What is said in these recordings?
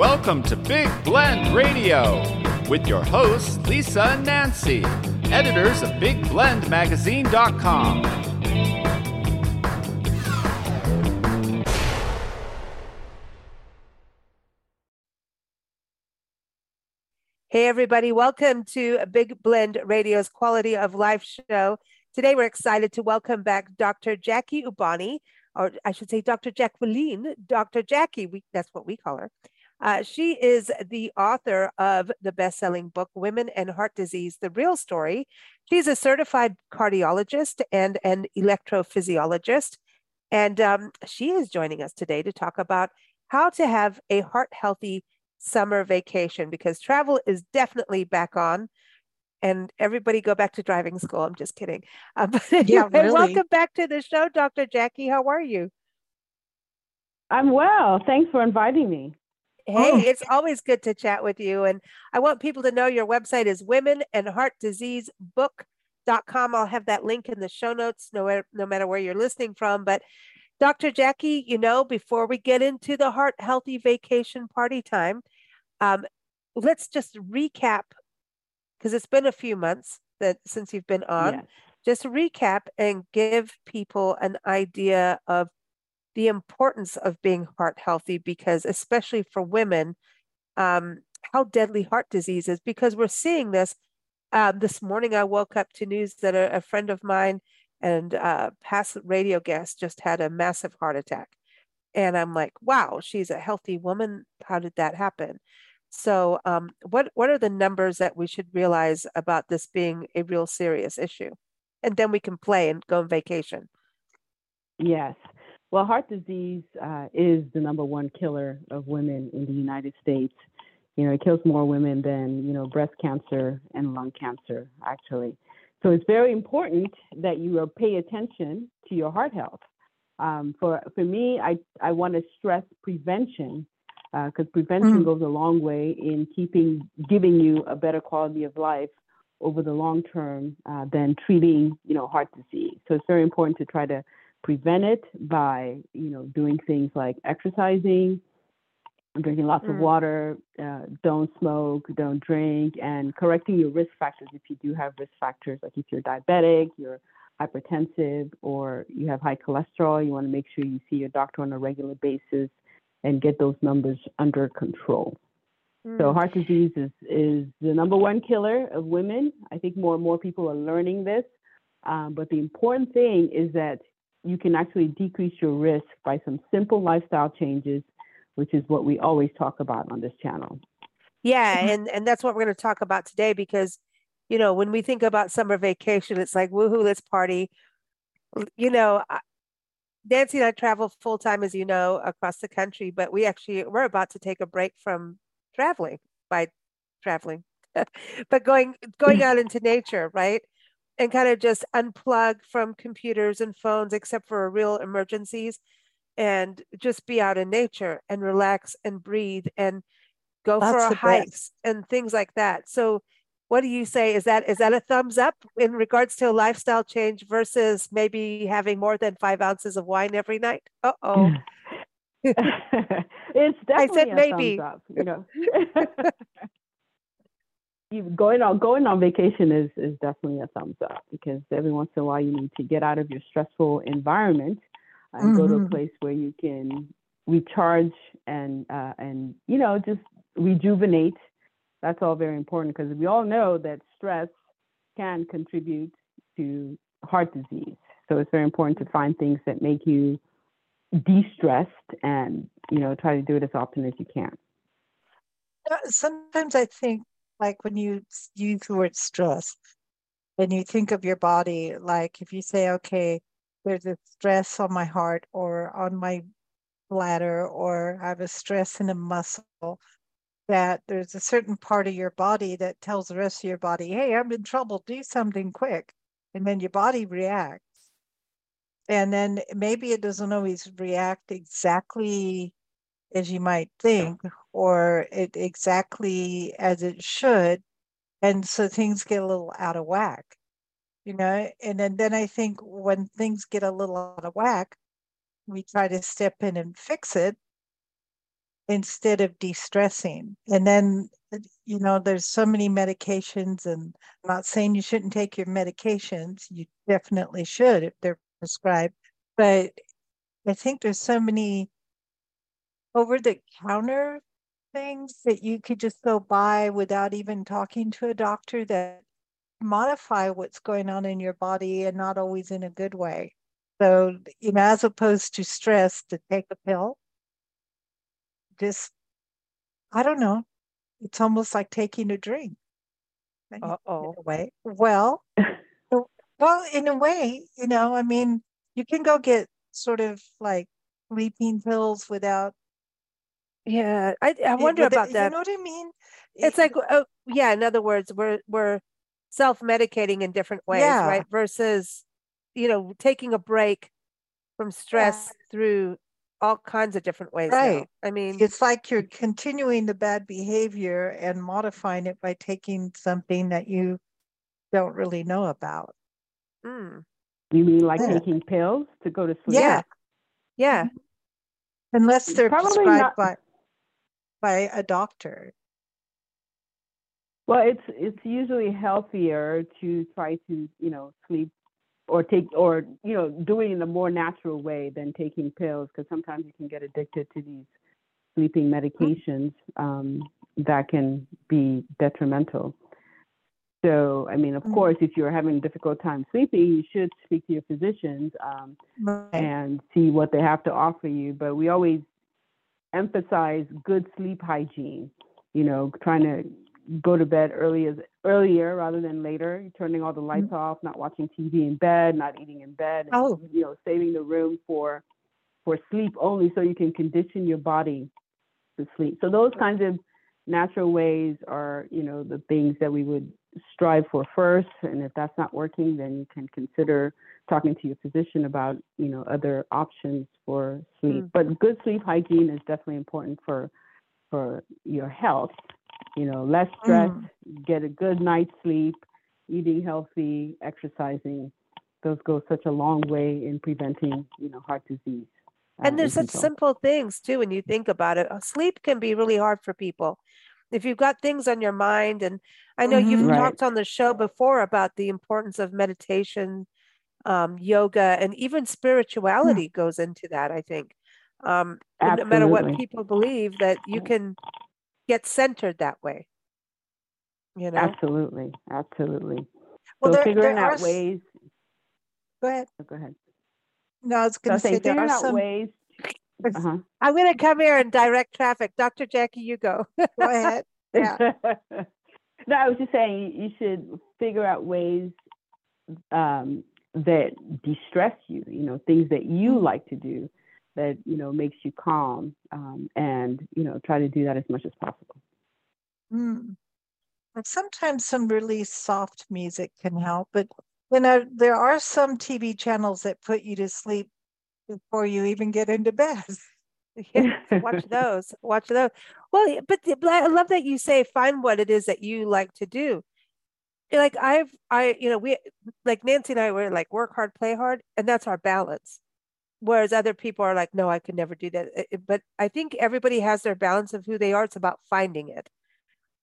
Welcome to Big Blend Radio with your hosts, Lisa and Nancy, editors of BigBlendMagazine.com. Hey, everybody, welcome to Big Blend Radio's Quality of Life show. Today, we're excited to welcome back Dr. Jackie Eubany, or I should say Dr. Jacqueline, Dr. Jackie, we, that's what we call her. Uh, she is the author of the best selling book, Women and Heart Disease The Real Story. She's a certified cardiologist and an electrophysiologist. And um, she is joining us today to talk about how to have a heart healthy summer vacation because travel is definitely back on. And everybody go back to driving school. I'm just kidding. Uh, but yeah, really. welcome back to the show, Dr. Jackie. How are you? I'm well. Thanks for inviting me. Hey, oh. it's always good to chat with you. And I want people to know your website is women and heart disease book.com. I'll have that link in the show notes, no, no matter where you're listening from. But Dr. Jackie, you know, before we get into the heart healthy vacation party time, um, let's just recap because it's been a few months that since you've been on. Yes. Just recap and give people an idea of the importance of being heart healthy because especially for women um, how deadly heart disease is because we're seeing this um, this morning i woke up to news that a, a friend of mine and uh, past radio guest just had a massive heart attack. And i'm like wow she's a healthy woman. How did that happen? So um, what what are the numbers that we should realize about this being a real serious issue? And then we can play and go on vacation. Yes well, heart disease uh, is the number one killer of women in the United States. You know, it kills more women than, you know, breast cancer and lung cancer, actually. So it's very important that you pay attention to your heart health. Um, for, for me, I, I want to stress prevention because uh, prevention mm. goes a long way in keeping, giving you a better quality of life over the long term uh, than treating, you know, heart disease. So it's very important to try to prevent it by you know doing things like exercising drinking lots mm. of water uh, don't smoke don't drink and correcting your risk factors if you do have risk factors like if you're diabetic you're hypertensive or you have high cholesterol you want to make sure you see your doctor on a regular basis and get those numbers under control mm. so heart disease is, is the number one killer of women i think more and more people are learning this um, but the important thing is that you can actually decrease your risk by some simple lifestyle changes, which is what we always talk about on this channel. Yeah, mm-hmm. and and that's what we're going to talk about today because you know, when we think about summer vacation, it's like woohoo, let's party. You know, Nancy and I travel full time, as you know, across the country, but we actually we're about to take a break from traveling by traveling, but going going out into nature, right? And kind of just unplug from computers and phones except for real emergencies and just be out in nature and relax and breathe and go That's for a hikes and things like that. So what do you say is that is that a thumbs up in regards to a lifestyle change versus maybe having more than five ounces of wine every night? Uh-oh. it's definitely I said maybe. Up, you know. going on going on vacation is is definitely a thumbs up because every once in a while you need to get out of your stressful environment and mm-hmm. go to a mm-hmm. place where you can recharge and uh, and you know just rejuvenate. That's all very important because we all know that stress can contribute to heart disease. So it's very important to find things that make you de-stressed and you know try to do it as often as you can. Sometimes I think like when you use the word stress and you think of your body, like if you say, okay, there's a stress on my heart or on my bladder, or I have a stress in a muscle, that there's a certain part of your body that tells the rest of your body, hey, I'm in trouble, do something quick. And then your body reacts. And then maybe it doesn't always react exactly as you might think or it exactly as it should and so things get a little out of whack you know? And then, then i think when things get a little out of whack we try to step in and fix it instead of de-stressing. And then you know there's so many medications and i'm not saying you shouldn't take your medications you definitely should if they're prescribed but i think there's so many over the counter things that you could just go buy without even talking to a doctor that modify what's going on in your body and not always in a good way. So, you know, as opposed to stress, to take a pill, just, I don't know, it's almost like taking a drink. Uh oh. Way. Well, well, in a way, you know, I mean, you can go get sort of like sleeping pills without yeah, I I wonder about that. You know what I mean? It's like, oh, yeah. In other words, we're we're self-medicating in different ways, Yeah. right? Versus, you know, taking a break from stress through all kinds of different ways. now. Right. I mean, it's like you're continuing the bad behavior and modifying it by taking something that you don't really know about. mm, You mean like Yeah. taking pills to go to sleep? Yeah, yeah, unless they're Probably prescribed not- by by a doctor. Well, it's it's usually healthier to try to you know sleep or take or you know do it in a more natural way than taking pills because sometimes you can get addicted to these sleeping medications um, that can be detrimental. So, I mean, of Mm. course, if you're having a difficult time sleeping, you should speak to your physicians um, Right. and see what they have to offer you. But we always emphasize good sleep hygiene. You know, trying to go to bed early as earlier rather than later. Turning all the mm-hmm. lights off, not watching TV in bed, not eating in bed. and, Oh. you know, saving the room for for sleep only, so you can condition your body to sleep. So those kinds of natural ways are, you know, the things that we would strive for first. And if that's not working, then you can consider talking to your physician about, you know, other options for sleep. Mm. But good sleep hygiene is definitely important for for your health. You know, less stress, Mm. get a good night's sleep, eating healthy, exercising. Those go such a long way in preventing, you know, heart disease. uh, and there's such control. simple things too when you think about it. Uh, Sleep can be really hard for people. If you've got things on your mind, and I know you've Mhm. Right. talked on the show before about the importance of meditation, um, yoga, and even spirituality goes into that. I think, um, no matter what people believe, that you can get centered that way. You know, Absolutely, absolutely. Well, so there, figuring there are. out s- ways. Go ahead. oh, Go ahead. No, I was going to say there are some. ways. Uh-huh. I'm going to come here and direct traffic. Dr. Jackie, you go. Go ahead. Yeah. no, I was just saying you should figure out ways um, that de-stress you. You know, things that you Mm. like to do that you know makes you calm, um, and you know try to do that as much as possible. Mm. And sometimes some really soft music can help, but you know there are some TV channels that put you to sleep before you even get into bed. Watch those. Watch those. Well, yeah, but, the- but I love that you say find what it is that you like to do. Like I've, I, you know, we like Nancy and I were like work hard, play hard, and that's our balance. Whereas other people are like, no, I could never do that. But I think everybody has their balance of who they are. It's about finding it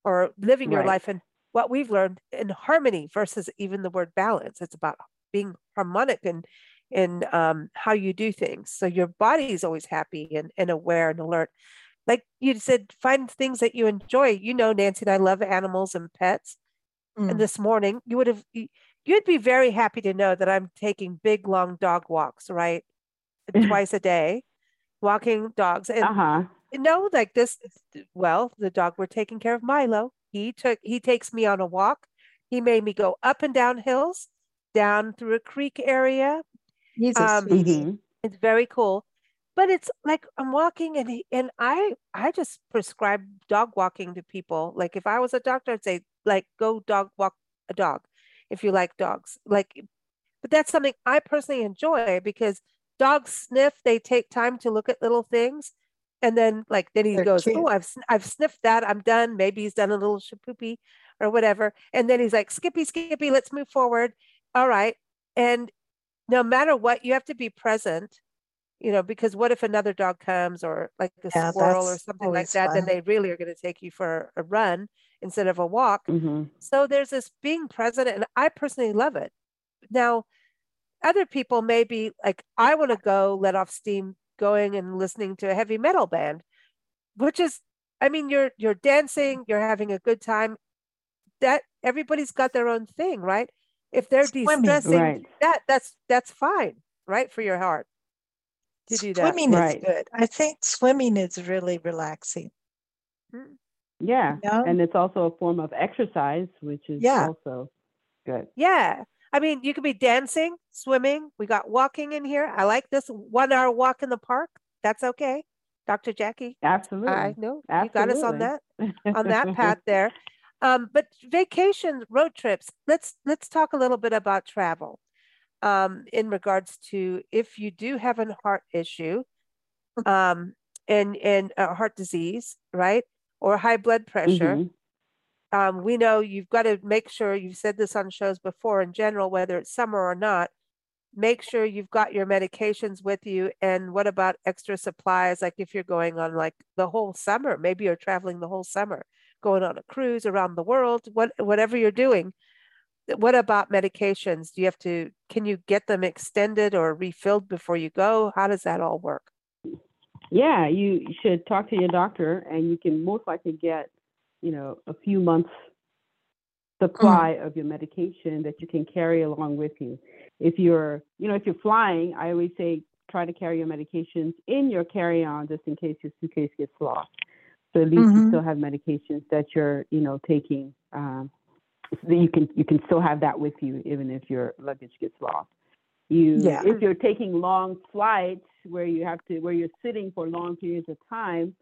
or living your Right. life and what we've learned in harmony versus even the word balance. It's about being harmonic and in um, how you do things. So your body is always happy and, and aware and alert. Like you said, find things that you enjoy. You know, Nancy and I love animals and pets. And Mm. this morning, you would have, you'd be very happy to know that I'm taking big, long dog walks, right? Twice a day, walking dogs. And Uh huh. you know, like this, well, the dog we're taking care of, Milo, he took, he takes me on a walk. He made me go up and down hills, down through a creek area, He's um, it's very cool. But it's like I'm walking and he, and I I just prescribe dog walking to people. Like if I was a doctor, I'd say like go dog walk a dog if you like dogs. Like but that's something I personally enjoy because dogs sniff, they take time to look at little things. And then like then he They're goes, cute. Oh, I've I've sniffed that. I'm done. Maybe he's done a little shapoopy or whatever. And then he's like, Skippy, Skippy, let's move forward. All right. And no matter what, you have to be present you know, because what if another dog comes or like a Yeah, squirrel or something like that, then they really are going to take you for a run instead of a walk. hmm So there's this being present, and I personally love it. Now, other people may be like, I want to go let off steam going and listening to a heavy metal band, which is, I mean, you're you're dancing, you're having a good time. That everybody's got their own thing, right? If they're Swimming. de-stressing, Right. that that's that's fine, right? For your heart to do that. Swimming Right. is good. I think swimming is really relaxing. Yeah. Yeah. And it's also a form of exercise, which is Yeah. also good. Yeah. I mean, you could be dancing, swimming. We got walking in here. I like this one hour walk in the park. That's okay. Dr. Jackie, Absolutely. I know you got us on that on that path there. Um, but vacation, road trips. Let's let's talk a little bit about travel. Um, in regards to if you do have a heart issue, um, and and a heart disease, right, or high blood pressure. Mhm. um, we know you've got to make sure you've said this on shows before in general, whether it's summer or not, make sure you've got your medications with you. And what about extra supplies? Like if you're going on like the whole summer, maybe you're traveling the whole summer, going on a cruise around the world, what, whatever you're doing. What about medications? Do you have to, can you get them extended or refilled before you go? How does that all work? Yeah, you should talk to your doctor, and you can most likely get, you know, a few months supply of your medication that you can carry along with you. If you're, you know, if you're flying, I always say try to carry your medications in your carry-on just in case your suitcase gets lost. So at least you Mhm. still have medications that you're, you know, taking. Um, so that you can you can still have that with you even if your luggage gets lost. You, Yeah. if you're taking long flights where you have to where you're sitting for long periods of time,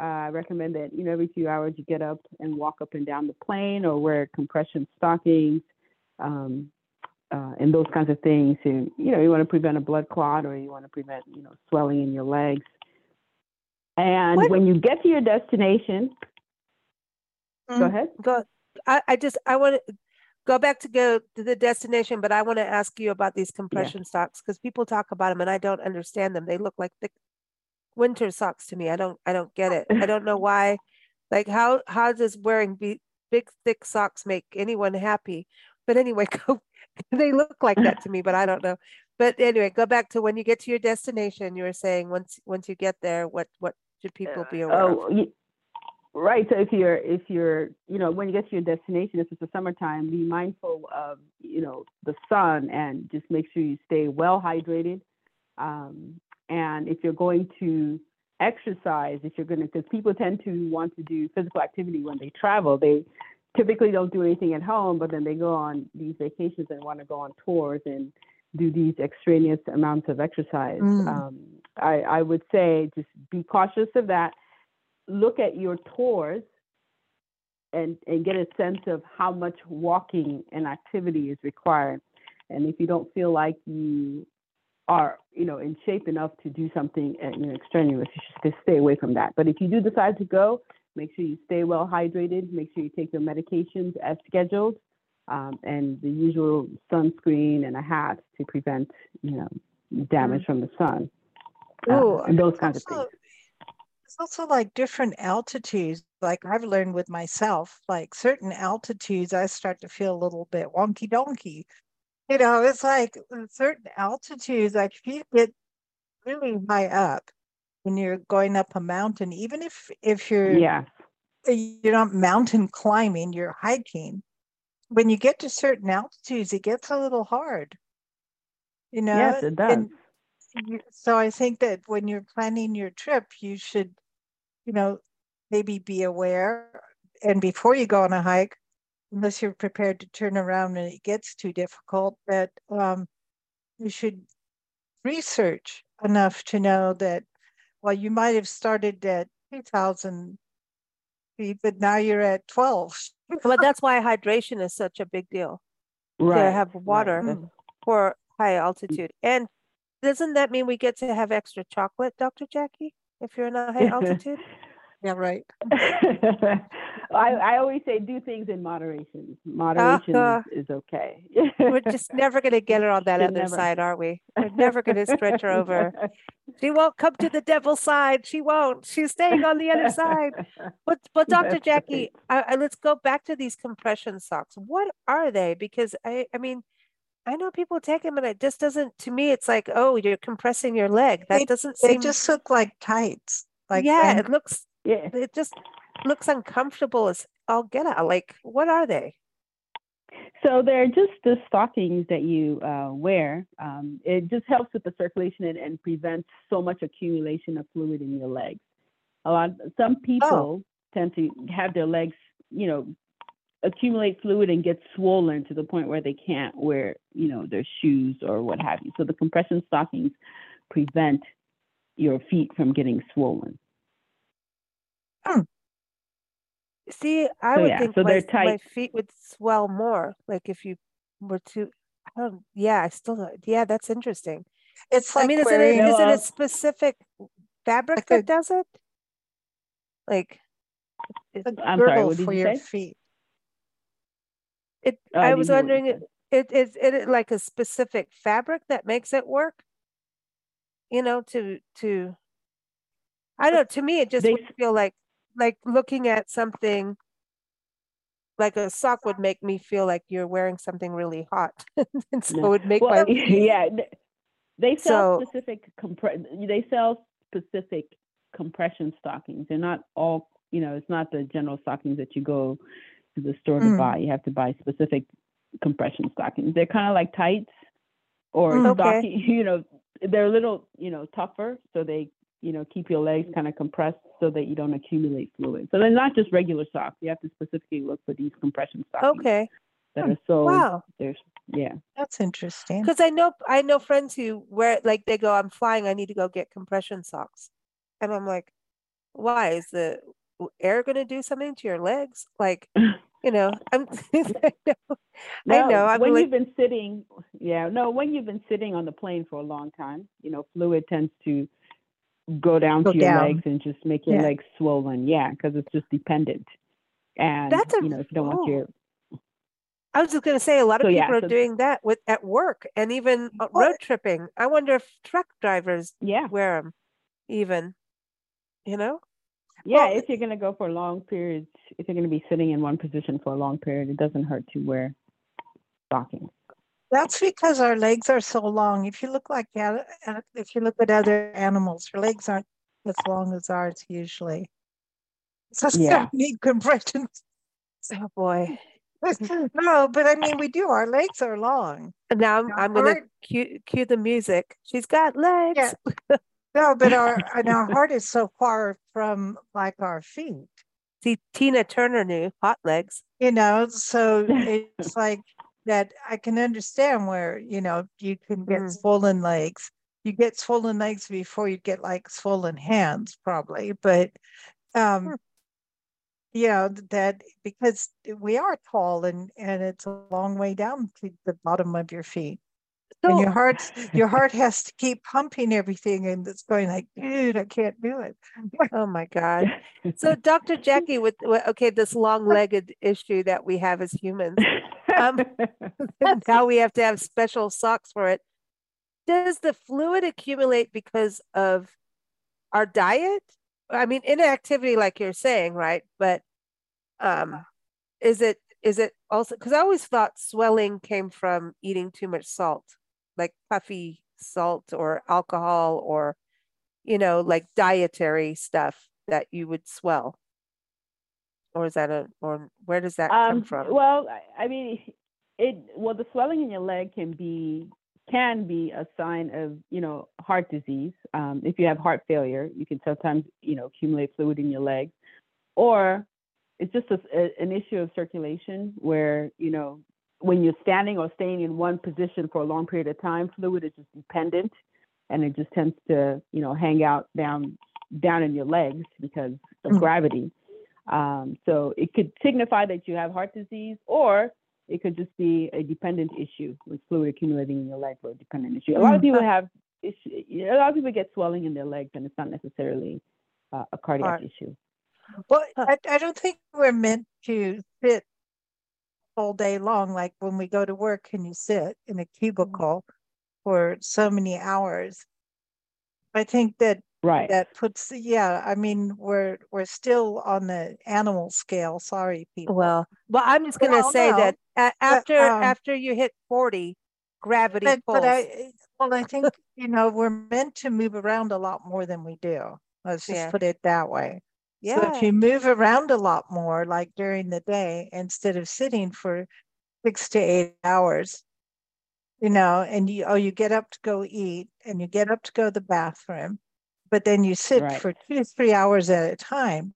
uh, I recommend that you know every few hours you get up and walk up and down the plane or wear compression stockings, um, uh, and those kinds of things. And you know you want to prevent a blood clot or you want to prevent you know swelling in your legs. And What- when you get to your destination, go Mm. ahead. Go, I, I just, I want to go back to go to the destination, but I want to ask you about these compression socks because people talk about them and I don't understand them. They look like thick winter socks to me. I don't, I don't get it. I don't know why. Like how, how does wearing be, big, thick socks make anyone happy? But anyway, go, they look like that to me, but I don't know. But anyway, go back to when you get to your destination, you were saying once, once you get there, what, what should people be oh, aware of? Oh, y- right. So if you're if you're you know when you get to your destination, if it's the summertime, be mindful of you know the sun and just make sure you stay well hydrated. Um, and if you're going to exercise, if you're going to, because people tend to want to do physical activity when they travel, they typically don't do anything at home, but then they go on these vacations and want to go on tours and do these extraneous amounts of exercise. Mm. Um, I, I would say just be cautious of that. Look at your tours and, and get a sense of how much walking and activity is required. And if you don't feel like you are, you know, in shape enough to do something uh, you know, extraneous, you should just stay away from that. But if you do decide to go, make sure you stay well hydrated. Make sure you take your medications as scheduled, um, and the usual sunscreen and a hat to prevent, you know, damage from the sun. uh, Ooh, and those kinds of things. It's also like different altitudes. Like I've learned with myself, like certain altitudes, I start to feel a little bit wonky donkey. You know, it's like uh, certain altitudes, like if you get really high up when you're going up a mountain, even if if you're yeah you're not mountain climbing, you're hiking. When you get to certain altitudes, it gets a little hard. You know, Yes, it does. and so I think that when you're planning your trip, you should, you know, maybe be aware and before you go on a hike, unless you're prepared to turn around and it gets too difficult, that um, you should research enough to know that, well, you might have started at 2,000 feet, but now you're at 12. But that's why hydration is such a big deal. Right. To have water. That's- for high altitude. And doesn't that mean we get to have extra chocolate, Dr. Jackie, if you're in a high altitude? Yeah, right. I, I always say do things in moderation. Moderation Uh-huh. is, is okay. We're just never going to get her on that other never. side, are we? We're never going to stretch her over. She won't come to the devil's side. She won't. She's staying on the other side. But but Dr. That's Jackie. I, I, let's go back to these compression socks. What are they? Because I I mean, I know people take them, and it just doesn't. To me, it's like, oh, you're compressing your leg. That They- doesn't seem They seem. just look like tights. Like yeah, and it looks. Yeah. It just looks uncomfortable as all get out. Like, what are they? So they're just the stockings that you uh, wear. Um, it just helps with the circulation and, and prevents so much accumulation of fluid in your legs. A lot, some people tend to have their legs, you know, accumulate fluid and get swollen to the point where they can't wear, you know, their shoes or what have you. So the compression stockings prevent your feet from getting swollen. Hmm. See, I So, would yeah, think so my, they're my feet would swell more. Like if you were to, I don't, yeah, I still don't, yeah, that's interesting. it's like I mean, is it, wearing a, is it a specific fabric like that a- does it? Like, it, a I'm sorry, what did for you your say? feet. It Oh, I was hear what you wondering, it, it, is it like a specific fabric that makes it work? You know, to, to, I don't to me, it just They would feel like, like looking at something like a sock would make me feel like you're wearing something really hot. And so it would make Well, my, yeah, they sell So- specific compre- They sell specific compression stockings. They're not all, you know, it's not the general stockings that you go to the store to Mm. buy. You have to buy specific compression stockings. They're kind of like tights or Mm. Okay. You know, they're a little, you know, tougher, so they, you know, keep your legs kind of compressed so that you don't accumulate fluid. So they're not just regular socks. You have to specifically look for these compression stockings okay, that are sold. wow. There's, yeah. That's interesting. Because I know I know friends who wear like they go, I'm flying, I need to go get compression socks. And I'm like, why? Is the air gonna do something to your legs? Like, you know, I'm I know, I know, I'm when like- you've been sitting, yeah, no, when you've been sitting on the plane for a long time, you know, fluid tends to go down Go to your down. legs and just make your Yeah. legs swollen. Yeah, because it's just dependent. And That's a- you know, if you don't want oh. your I was just gonna say a lot of So, people yeah, are so- doing that with at work and even uh, road tripping. I wonder if truck drivers yeah, wear them even, you know? Yeah. Well, if you're gonna go for long periods, if you're gonna be sitting in one position for a long period, it doesn't hurt to wear stockings. That's because our legs are so long. If you look like at, at- if you look at other animals, their legs aren't as long as ours usually. So Yeah. we need compression. Oh boy. no, but I mean we do. Our legs are long. And now I'm, I'm gonna cue cue the music. She's got legs. No, but our and our heart is so far from like our feet. See, Tina Turner knew hot legs. You know, so it's like that. I can understand where you know you can get Mm. swollen legs. You get swollen legs before you get like swollen hands, probably. But um, Hmm. you know that because we are tall and and it's a long way down to the bottom of your feet. And your heart your heart has to keep pumping everything and it's going like dude i can't do it Oh my God. So Dr. Jackie, with, with okay, this long-legged issue that we have as humans, um, now we have to have special socks for it. Does the fluid accumulate because of our diet? I mean, inactivity, like you're saying, right? But um, is it is it also because I always thought swelling came from eating too much salt, like puffy salt or alcohol or you know, like dietary stuff that you would swell? Or is that a, or where does that come Um, from? Well, I- I mean, it well the swelling in your leg can be can be a sign of you know heart disease. Um, if you have heart failure, you can sometimes you know accumulate fluid in your legs, or it's just a, a- an issue of circulation where you know when you're standing or staying in one position for a long period of time, fluid is just dependent, and it just tends to you know hang out down down in your legs because of Mm. gravity. Um, so it could signify that you have heart disease, or it could just be a dependent issue with fluid accumulating in your leg or a dependent issue. A lot of Mm. people have issue, a lot of people get swelling in their legs, and it's not necessarily uh, a cardiac Heart. issue. well I, I don't think we're meant to sit all day long like when we go to work and you sit in a cubicle for so many hours I think that Right. that puts yeah, I mean we're we're still on the animal scale. Sorry, people. Well, well, I'm just gonna say no, that after um, after you hit 40, gravity but, pulls. but I well I think you know we're meant to move around a lot more than we do. Let's just Yeah. put it that way. So if you move around a lot more, like during the day, instead of sitting for six to eight hours, you know, and you oh you get up to go eat and you get up to go to the bathroom, but then you sit Right. for two to three hours at a time,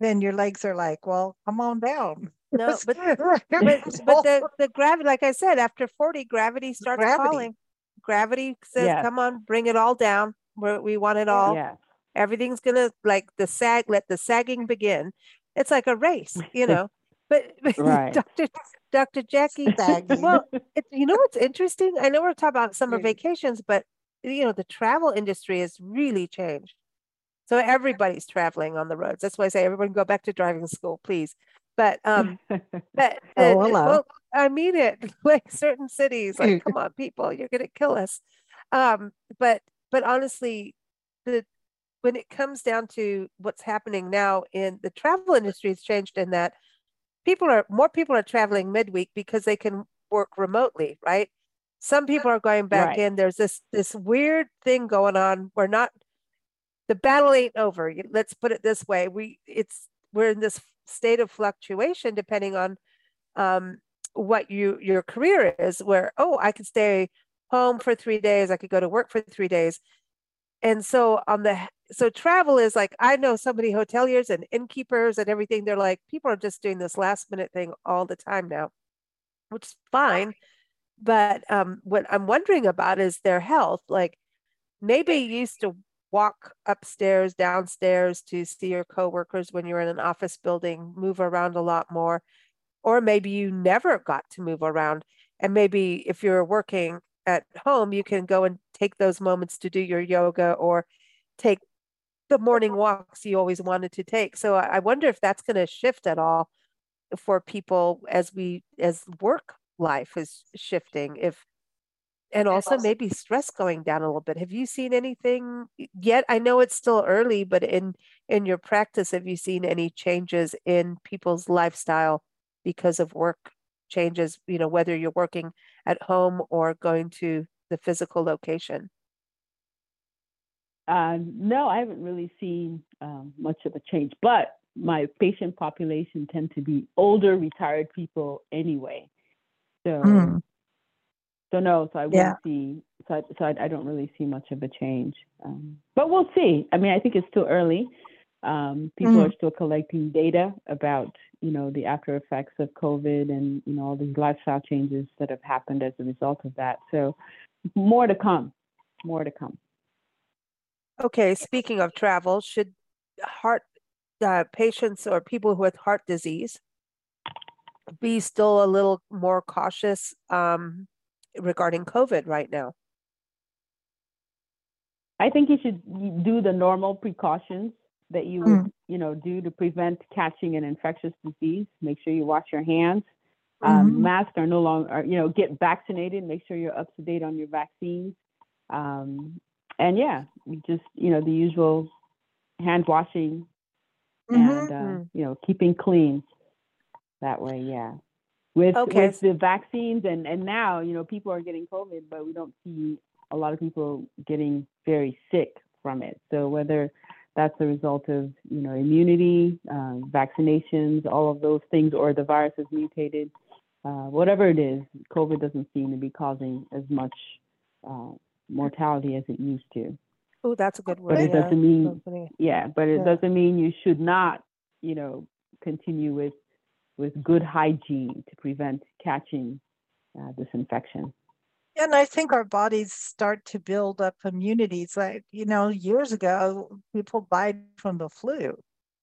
then your legs are like, well, come on down. No, but but but the the gravity, like I said, after 40, gravity starts Gravity. calling. Gravity says, Yes. "Come on, bring it all down. We're, we want it all. Yeah. Everything's gonna like the sag. Let the sagging begin. It's like a race, you know." But, but Right. Dr. Dr. Jackie, Sagging. well, it, you know what's interesting? I know we're talking about summer Yeah. vacations, but you know the travel industry has really changed. So everybody's traveling on the roads. That's why I say everyone go back to driving school, please. But um, but Oh, uh, hello. well, I mean it. Like certain cities, like come on, people, you're gonna kill us. Um, but but honestly, the when it comes down to what's happening now in the travel industry has changed in that people are more people are traveling midweek because they can work remotely, right? Some people are going back Right. in. There's this this weird thing going on. We're not the battle ain't over. Let's put it this way. We it's we're in this state of fluctuation depending on um, what you your career is. Where oh, I could stay home for three days. I could go to work for three days. And so on the so travel is like I know so many hoteliers and innkeepers and everything. They're like people are just doing this last minute thing all the time now, which is fine. But um, what I'm wondering about is their health. Like maybe you used to walk upstairs, downstairs to see your coworkers when you're in an office building, move around a lot more, or maybe you never got to move around. And maybe if you're working at home, you can go and take those moments to do your yoga or take the morning walks you always wanted to take. So I wonder if that's going to shift at all for people as we as work life is shifting. If and also maybe stress going down a little bit. Have you seen anything yet? I know it's still early, but in in your practice, have you seen any changes in people's lifestyle because of work changes? You know, whether you're working at home or going to the physical location. Uh, no, I haven't really seen um, much of a change, but my patient population tend to be older, retired people anyway. So, Mm. so no, so I wouldn't Yeah. see, so I, so I, I don't really see much of a change. Um, but we'll see. I mean, I think it's still early. Um, people Mhm. are still collecting data about, you know, the after effects of COVID and, you know, all these lifestyle changes that have happened as a result of that. So, more to come. More to come. Okay, speaking of travel, should heart uh, patients or people with heart disease be still a little more cautious um, regarding COVID right now? I think you should do the normal precautions that you would, you know, do to prevent catching an infectious disease. Make sure you wash your hands. Um, Mhm. Masks are no longer, you know, get vaccinated. Make sure you're up to date on your vaccines. Um, and yeah, just, you know, the usual hand washing Mhm. and, uh, Mm. you know, keeping clean that way. Yeah. With, Okay. with the vaccines and, and now, you know, people are getting COVID, but we don't see a lot of people getting very sick from it. So whether that's a result of, you know, immunity, uh, vaccinations, all of those things, or the virus is mutated, uh, whatever it is, COVID doesn't seem to be causing as much uh, mortality as it used to. Oh, that's a good word. But it yeah, doesn't mean yeah, but it Yeah. doesn't mean you should not, you know, continue with with good hygiene to prevent catching uh, this infection. Yeah, And I think our bodies start to build up immunities. Like, you know, years ago, people died from the flu,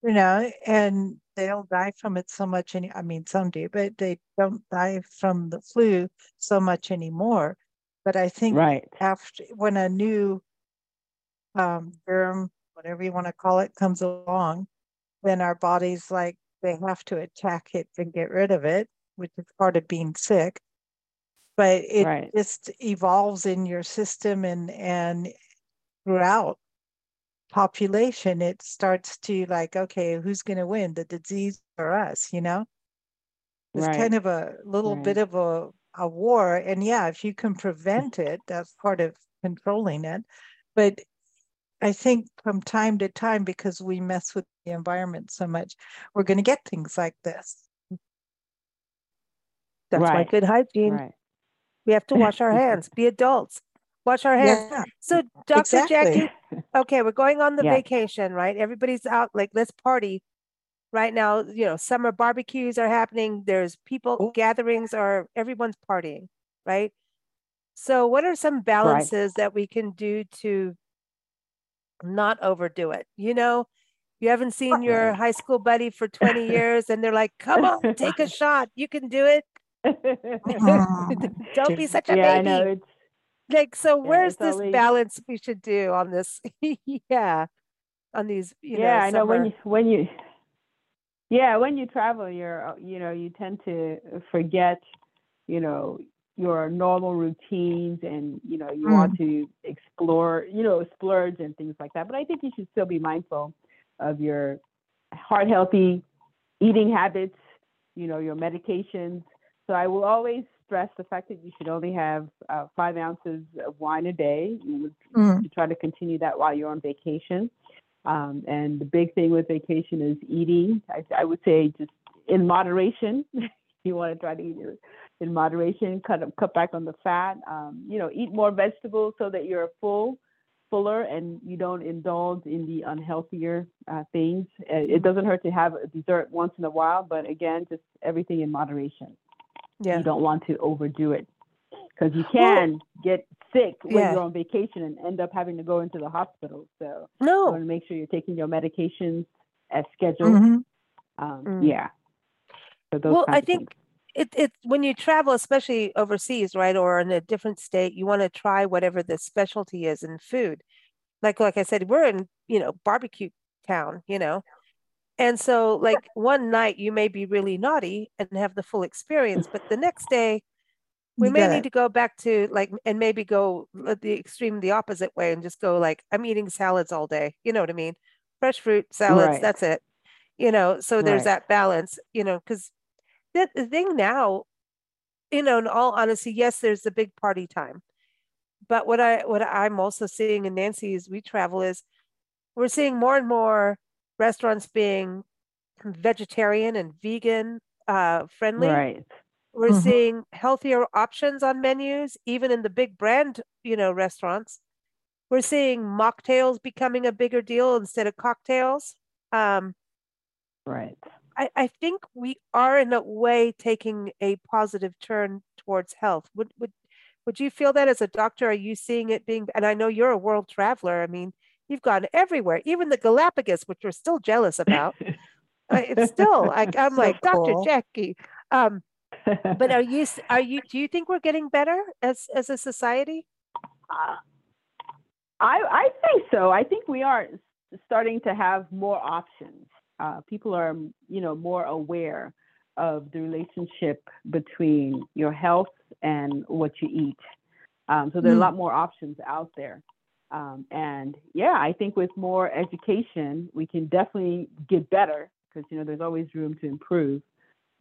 you know, and they don't die from it so much. Any, I mean, some do, but they don't die from the flu so much anymore. But I think Right. after when a new um, germ, whatever you want to call it, comes along, then our bodies like they have to attack it and get rid of it, which is part of being sick. But it Right. just evolves in your system and and throughout population, it starts to like, okay, who's going to win, the disease or us? You know, it's Right. kind of a little Right. bit of a a war, and yeah, if you can prevent it, that's part of controlling it. But I think from time to time, because we mess with the environment so much, we're going to get things like this. That's why good hygiene. Right. We have to wash our hands. Be adults. Wash our hands. Yeah, So, Dr. exactly. Jackie, okay, we're going on the Yes. vacation, right? Everybody's out, like, let's party. Right now, you know, summer barbecues are happening. There's people Oh. gatherings or everyone's partying, right? So, what are some balances that we can do to not overdo it? You know, you haven't seen your high school buddy for 20 years and they're like, come on, take a shot. You can do it. Don't be such a yeah, I baby. know. It's like so Yeah, where's this always- balance we should do on this yeah on these you yeah, know I know when you when you yeah when you travel, you're uh, you know you tend to forget you know your normal routines and you know you want to explore you know splurge and things like that. But I think you should still be mindful of your heart healthy eating habits, you know your medications. So I will always stress the fact that you should only have uh, five ounces of wine a day. You would Mm, to try to continue that while you're on vacation. Um, and the big thing with vacation is eating. I, I would say just in moderation. you want to try to eat in moderation. Cut cut back on the fat. Um, you know, eat more vegetables so that you're full, fuller, and you don't indulge in the unhealthier uh, things. Uh, It doesn't hurt to have a dessert once in a while, but again, just everything in moderation yeah you don't want to overdo it because you can get sick when Yeah. you're on vacation and end up having to go into the hospital. So you no want to make sure you're taking your medications as scheduled. mhm. Um, Mm. Yeah. So those well i think it, it when you travel especially overseas right or in a different state you want to try whatever the specialty is in food like like i said we're in you know barbecue town you know and so like one night you may be really naughty and have the full experience but the next day we You may need to go back to like and maybe go the extreme the opposite way and just go like i'm eating salads all day you know what i mean fresh fruit salads Right. that's it you know so there's Right. that balance you know because the, the thing now you know in all honesty yes there's the big party time but what i what i'm also seeing in nancy as we travel is we're seeing more and more restaurants being vegetarian and vegan uh friendly Right. We're Mhm. seeing healthier options on menus, even in the big brand, you know, restaurants. We're seeing mocktails becoming a bigger deal instead of cocktails. Um, Right. I, I think we are in a way taking a positive turn towards health. Would would would you feel that as a doctor? Are you seeing it being? And I know you're a world traveler. I mean, you've gone everywhere, even the Galapagos, which we're still jealous about. It's still like I'm So like Dr. Jackie. Um, but are you are you do you think we're getting better as as a society? Uh, I I think so. I think we are starting to have more options. Uh, people are, you know, more aware of the relationship between your health and what you eat. Um, so there are a Mm. lot more options out there. Um, and yeah, I think with more education, we can definitely get better because you know there's always room to improve.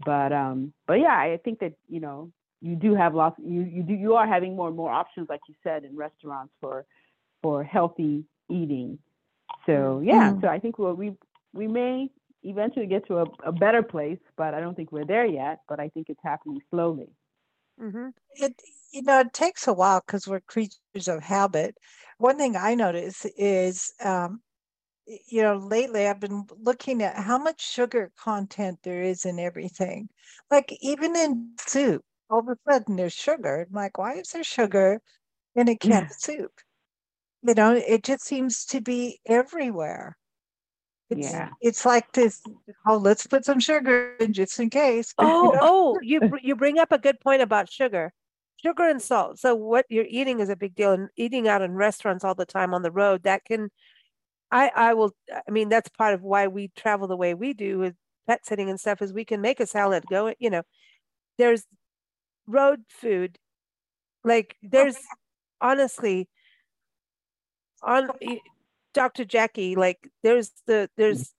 But um, but yeah, I think that you know you do have lots. You you do you are having more and more options, like you said, in restaurants for for healthy eating. So yeah, Mm. so I think we'll, we we may eventually get to a, a better place, but I don't think we're there yet. But I think it's happening slowly. hmm it you know it takes a while because we're creatures of habit one thing i notice is um you know lately i've been looking at how much sugar content there is in everything like even in soup all of a sudden there's sugar I'm like why is there sugar in a can of soup you know it just seems to be everywhere it's, Yeah. it's like this oh let's put some sugar in just in case you Oh know? oh, you you bring up a good point about sugar, sugar and salt. So what you're eating is a big deal, and eating out in restaurants all the time on the road that can. I I will. I mean that's part of why we travel the way we do with pet sitting and stuff is we can make a salad go. You know, there's road food, like there's honestly on Dr. Jackie, like there's the there's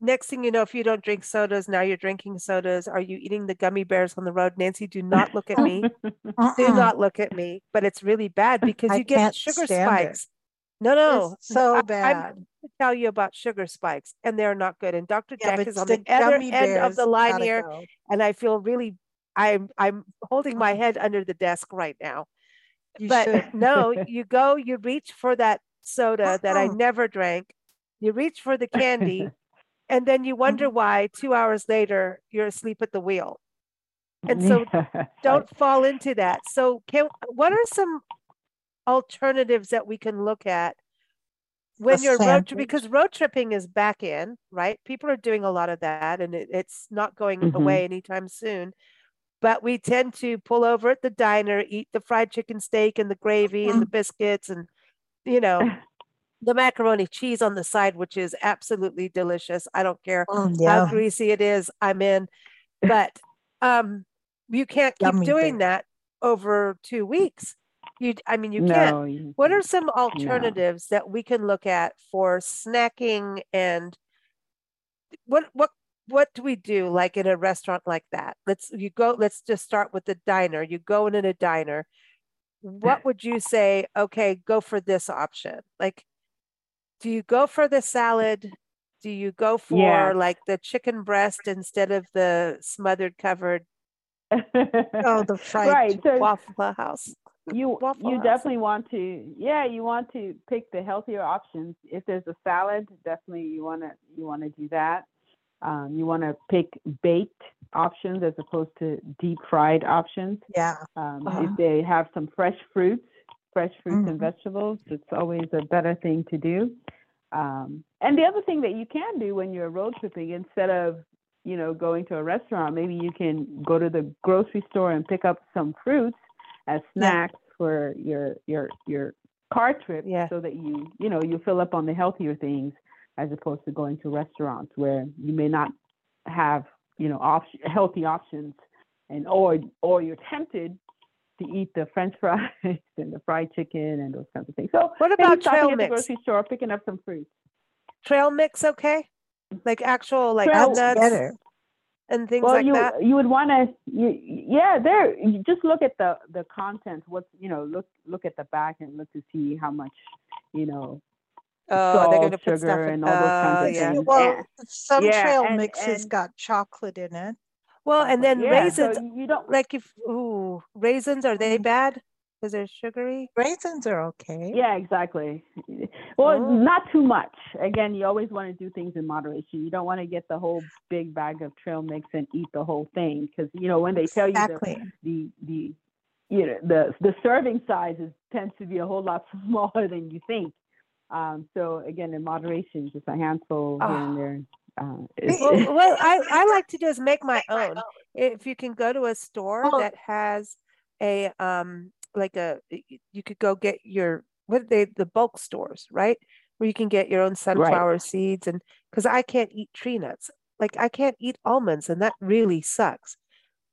next thing you know, if you don't drink sodas, now you're drinking sodas. Are you eating the gummy bears on the road? Nancy, do not look at me. Uh-uh. do not look at me. But it's really bad because I you get sugar spikes. it. No, no. It's so I- I'm bad. to tell you about sugar spikes, and they're not good. And Dr. Yeah, Jack is on the the other end of the line here, go. and I feel really I'm I'm holding my Uh-huh. head under the desk right now. You but no, you go, you reach for that soda that I Uh-uh. never drank. You reach for the candy, and then you Mm-hmm. wonder why two hours later you're asleep at the wheel. And so Don't fall into that. So, can what are some alternatives that we can look at when you're road trip? Because road tripping is back in, right? People are doing a lot of that, and it, it's not going Mhm. away anytime soon. But we tend to pull over at the diner, eat the fried chicken steak and the gravy and the biscuits, and you know the macaroni cheese on the side, which is absolutely delicious. I don't care Mm, how greasy it is, I'm in. But um, you can't keep Yummy doing bear. that over two weeks. You, I mean, you can't. no, you- What are some alternatives that we can look at for snacking and what what what do we do like in a restaurant like that? Let's you go. Let's just start with the diner. You go in in a diner. What would you say? Okay, go for this option. Like, do you go for the salad? Do you go for Yeah. like the chicken breast instead of the smothered covered Oh, the fried right. So Waffle House? You you definitely want to yeah you want to pick the healthier options if there's a salad definitely you want to you want to do that um, you want to pick baked options as opposed to deep fried options Yeah. um, Uh-huh. if they have some fresh fruits fresh fruits and Mhm. vegetables it's always a better thing to do um, and the other thing that you can do when you're road tripping instead of you know going to a restaurant maybe you can go to the grocery store and pick up some fruits as Yeah. snacks for your your your car trip Yeah. so that you you know you fill up on the healthier things as opposed to going to restaurants where you may not have you know op- healthy options and oh, or or oh, you're tempted to eat the french fries and the fried chicken and those kinds of things so What about stopping trail at the mix? grocery store picking up some fruit Trail mix, okay? Like actual like Trail- nuts better. And things well like you that. you would want to yeah there you just look at the the content what's you know look look at the back and look to see how much you know Oh, salt, they're gonna put stuff sugar, in. and all those kinds Oh, of uh, yeah. things. Well, And- some yeah, trail and- mixes and- got chocolate in it. Well, and then yeah, so raisins, you don't like if ooh, raisins are they bad? Because they're sugary. Raisins are okay. yeah exactly well Oh. not too much again you always want to do things in moderation you don't want to get the whole big bag of trail mix and eat the whole thing because you know when they tell you the, Exactly. the the you know the the serving size is, tends to be a whole lot smaller than you think um so again in moderation just a handful here Ah. and there uh, Well, what I, I like to do is make my own. If you can go to a store Oh. that has a um like a you could go get your what are they the bulk stores, right? Where you can get your own sunflower seeds and because I can't eat tree nuts. Like I can't eat almonds and that really sucks.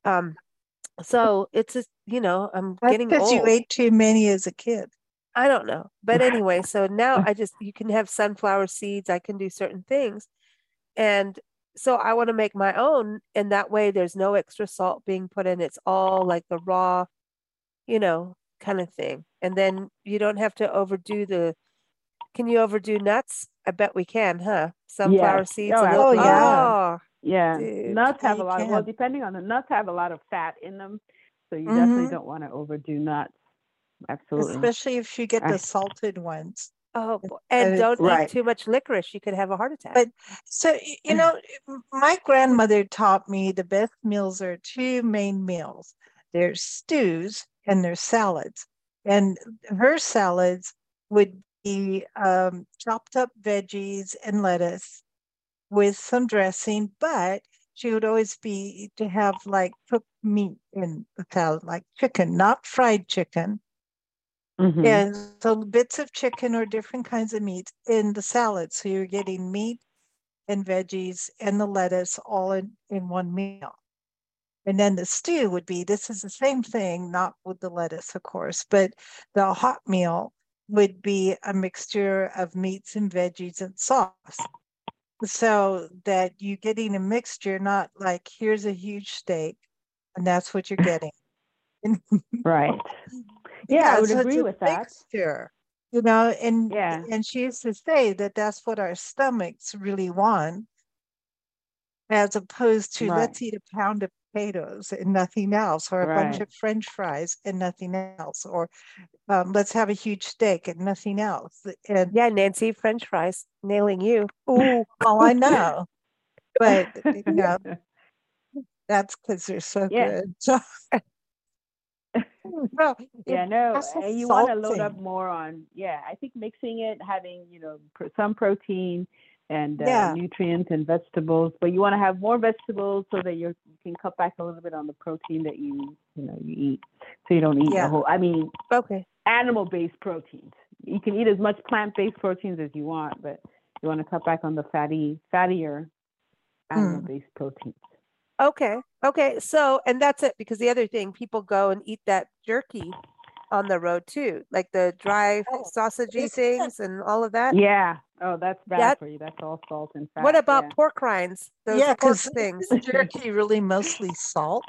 Um so it's just you know, I'm That's getting because you ate too many as a kid. I don't know. But anyway, so now I just you can have sunflower seeds, I can do certain things. And so I want to make my own and that way there's no extra salt being put in. It's all like the raw, you know, kind of thing. And then you don't have to overdo the can you overdo nuts? I bet we can, huh? Sunflower Yes. seeds. Oh, a little- absolutely. Oh, Yeah, Dude, nuts have a you lot of well, depending on the nuts have a lot of fat in them, so you definitely Mhm. don't want to overdo nuts. Absolutely. Especially if you get the salted ones. oh, and don't Right. eat too much licorice. You could have a heart attack. But so you know, my grandmother taught me the best meals are two main meals. There's stews and there's salads. And her salads would be um, chopped up veggies and lettuce with some dressing, but she would always be to have like cooked meat in the salad, like chicken, not fried chicken. Mhm. And so bits of chicken or different kinds of meat in the salad. So you're getting meat and veggies and the lettuce all in, in one meal. And then the stew would be this is the same thing, not with the lettuce, of course, but the hot meal would be a mixture of meats and veggies and sauce. So that you're getting a mixture, not like here's a huge steak and that's what you're getting. right. Yeah, yeah I would so agree with that. Mixture, you know, and yeah. and she used to say that that's what our stomachs really want, as opposed to right. let's eat a pound of potatoes and nothing else, or a right. bunch of French fries and nothing else, or um, let's have a huge steak and nothing else. And yeah, Nancy, French fries, nailing you. Oh, oh, I know, but you know, that's because they're so yeah. good. So, well, yeah, no, you want to load up more on. Yeah, I think mixing it, having you know some protein and uh, yeah. nutrients and vegetables, but you want to have more vegetables so that you can cut back a little bit on the protein that you you know you eat, so you don't eat yeah. the whole. I mean, okay, animal-based proteins. You can eat as much plant-based proteins as you want, but you want to cut back on the fatty, fattier hmm. animal-based mm. proteins. Okay. Okay. So, and that's it because the other thing, people go and eat that jerky on the road too, like the dry oh, sausagey things and all of that. Yeah. Oh, that's bad that, for you. That's all salt and fat. What about yeah. pork rinds? Those yeah, because things. jerky really mostly salt.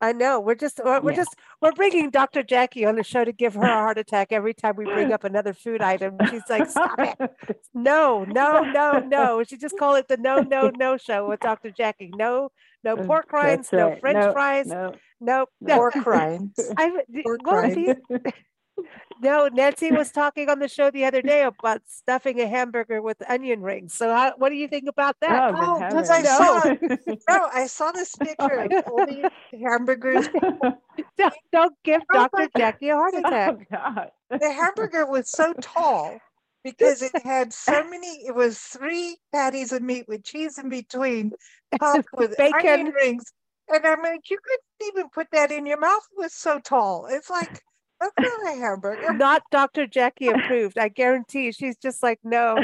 I know. We're just we're, we're just we're bringing Dr. Jackie on the show to give her a heart attack every time we bring up another food item. She's like, "Stop it! No, no, no, no." She just call it the no, no, no show with Dr. Jackie. No, no uh, pork rinds, right. no French no, fries, no, nope, no pork rinds. I pork well, rinds. no, Nancy was talking on the show the other day about stuffing a hamburger with onion rings. So, how, what do you think about that? Oh, because oh, I saw no, I saw this picture of all these hamburgers. don't, don't give oh Dr. Jackie a heart oh, attack. Oh, the hamburger was so tall because it had so many. It was three patties of meat with cheese in between, topped with bacon onion rings. And I'm like, you couldn't even put that in your mouth. It was so tall. It's like that's not a hamburger. Not Dr. Jackie approved. I guarantee. She's just like, no.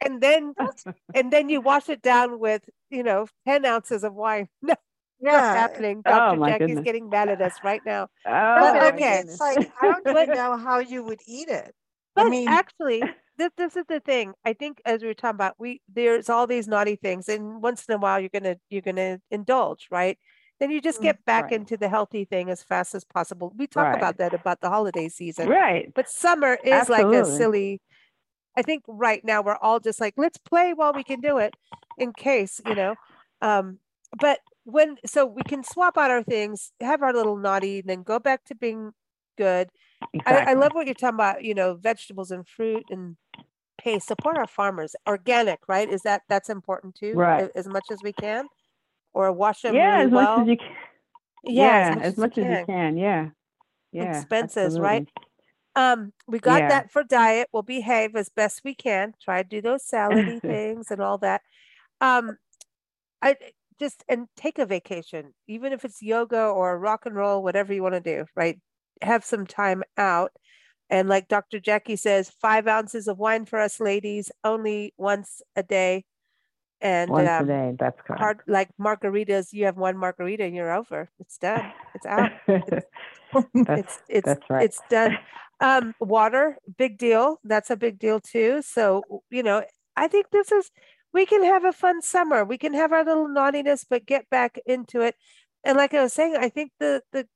And then, and then you wash it down with, you know, ten ounces of wine. No, yeah. happening. Dr. Oh, Jackie's goodness. getting mad at us right now. Oh, but, okay, it's like I don't even know how you would eat it. But I mean, actually, this, this is the thing. I think as we were talking about, we there's all these naughty things, and once in a while you're gonna you're gonna indulge, right? then you just mm, get back right. into the healthy thing as fast as possible. We talk right. about that about the holiday season. Right. But summer is Absolutely. like a silly I think right now we're all just like let's play while we can do it in case, you know. Um but when so we can swap out our things, have our little naughty, then go back to being good. Exactly. I, I love what you're talking about, you know, vegetables and fruit and hey, support our farmers. Organic, right? Is that that's important too? Right. As, as much as we can or wash them yeah, really as well. much as you can. Yeah, yeah as, much, as, as, you can. Yeah. Yeah. Expenses, absolutely. right? Um, we got yeah. that for diet. We'll behave as best we can. Try to do those salady things and all that. Um, I just and take a vacation, even if it's yoga or rock and roll, whatever you want to do, right? Have some time out. And like Dr. Jackie says, five ounces of wine for us ladies, only once a day and once um, a day. That's correct. Hard, like margaritas, you have one margarita and you're over. It's done. It's out. It's it's it's, that's right. it's done. Um, water, big deal. That's a big deal too. So you know, I think this is we can have a fun summer. We can have our little naughtiness, but get back into it. And like I was saying, I think the the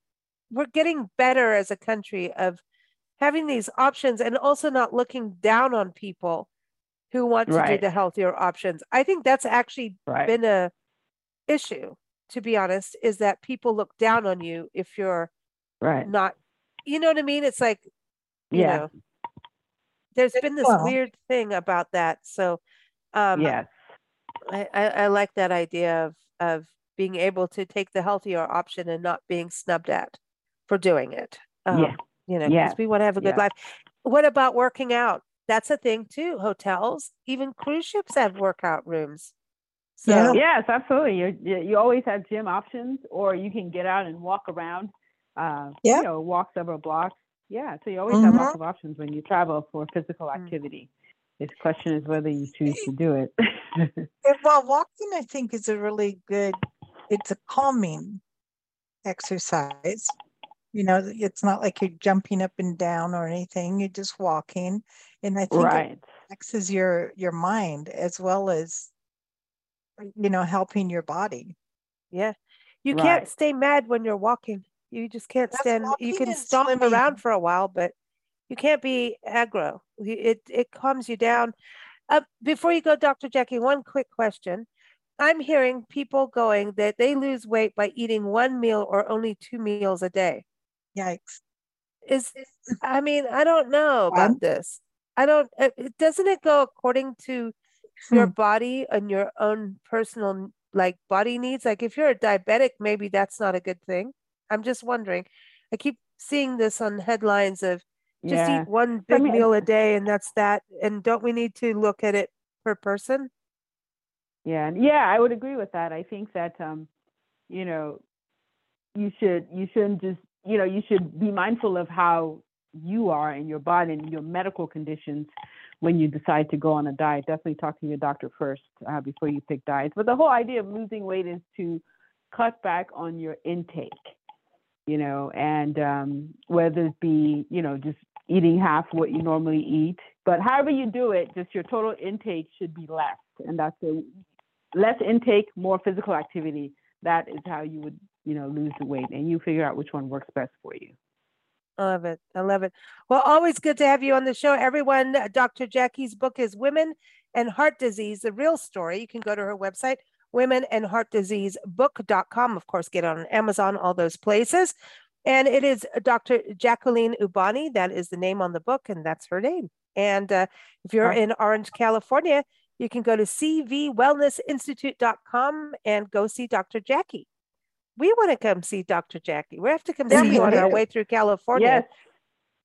we're getting better as a country of having these options and also not looking down on people who want to right. do the healthier options. I think that's actually right. been a issue, to be honest, is that people look down on you if you're right not you know what I mean? It's like you yeah. know there's been this well, weird thing about that. So um yes. I, I, I like that idea of of being able to take the healthier option and not being snubbed at for doing it. Um, yeah. You know, because yeah. we want to have a good yeah. life. What about working out? that's a thing too. Hotels, even cruise ships have workout rooms. So, yeah. Yes, absolutely. You you always have gym options, or you can get out and walk around. Uh, yeah. You know, walk several blocks. Yeah. So you always mm-hmm. have lots of options when you travel for physical mm. activity. The question is whether you choose to do it. well, walking, I think, is a really good. It's a calming exercise. You know, it's not like you're jumping up and down or anything. You're just walking. And I think it Right. relaxes your your mind as well as you know, helping your body. Yeah. You can't stay mad when you're walking. You just can't That's stand. You can and stomp swimming. around for a while, but you can't be aggro. It it calms you down. Uh, before you go, Dr. Jackie, one quick question. I'm hearing people going that they lose weight by eating one meal or only two meals a day. Yikes. Is I mean, I don't know about One? this. I don't. Doesn't it go according to your Hmm. body and your own personal like body needs? Like if you're a diabetic, maybe that's not a good thing. I'm just wondering. I keep seeing this on headlines of just Yeah. eat one I big mean- meal a day and that's that. And don't we need to look at it per person? Yeah, and yeah, I would agree with that. I think that um, you know, you should you shouldn't just you know you should be mindful of how you are and your body and your medical conditions when you decide to go on a diet. Definitely talk to your doctor first uh, before you pick diets. But the whole idea of losing weight is to cut back on your intake, you know, and um, whether it be you know just eating half what you normally eat, but however you do it, just your total intake should be less, and that's a less intake, more physical activity. That is how you would, you know, lose the weight, and you figure out which one works best for you. I love it. I love it. Well, always good to have you on the show. Everyone, uh, Dr. Jackie's book is Women and Heart Disease, the real story. You can go to her website, women and heart disease book.com. Of course, get on Amazon, all those places. And it is Dr. Jacqueline Eubany. That is the name on the book, and that's her name. And uh, if you're in Orange, California, you can go to cvwellnessinstitute.com and go see Dr. Jackie. We want to come see Dr. Jackie. We have to come Yeah, see you on our way through California. Yes,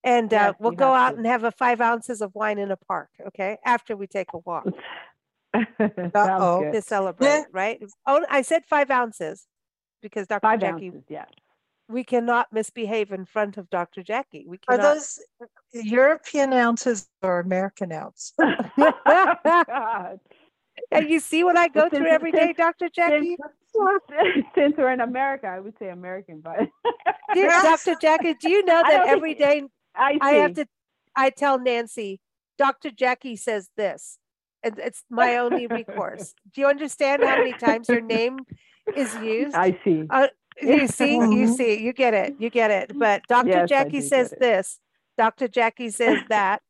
And uh, Yes, we'll go out to. and have a five ounces of wine in a park, okay? After we take a walk Uh-oh. to celebrate, right? Oh, I said five ounces because Dr. Five Jackie, ounces, yes. we cannot misbehave in front of Dr. Jackie. We Are those European ounces or American ounce? God. and you see what I go through every day, Dr. Jackie? Since, since we're in America, I would say American, but Dr. Jackie, do you know that every day I. I have to, I tell Nancy, Dr. Jackie says this, and it's my only recourse. Do you understand how many times your name is used? I see. you see, you Mhm. see, you get it, you get it. But Dr. Yes, Jackie says this, Dr. Jackie says that,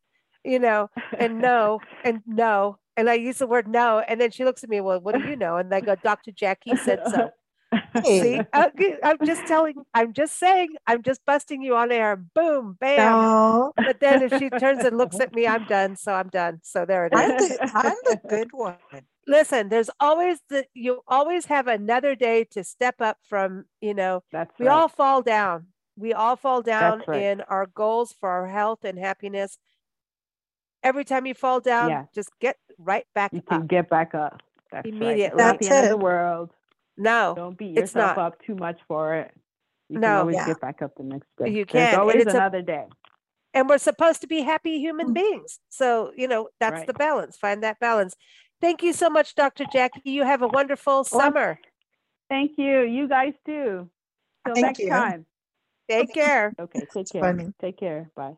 you know, and no, and no. And I use the word no. And then she looks at me, well, what do you know? And I go, Dr. Jackie said so. See, I'm just telling, I'm just saying, I'm just busting you on air. Boom, bam. no, But then if she turns and looks at me, I'm done. So I'm done. So there it I'm is. the, I'm the good one. Listen, there's always the, you always have another day to step up from, you know, That's we right. all fall down. We all fall down right. in our goals for our health and happiness. Every time you fall down, Yeah. just get right back you can up. get back up. That's right. Immediately. It's not the That's end of the world. No, Don't beat it's yourself not. up too much for it. You No. can always Yeah. get back up the next day. You can, and always it's a- another day. and we're supposed to be happy human mm. beings. So, you know, that's Right. the balance. Find that balance. Thank you so much, Dr. Jackie. You have a wonderful summer. Thank you. You guys too. Till Thank next you. time. Take care. Okay, take care. funny. Take care. Bye.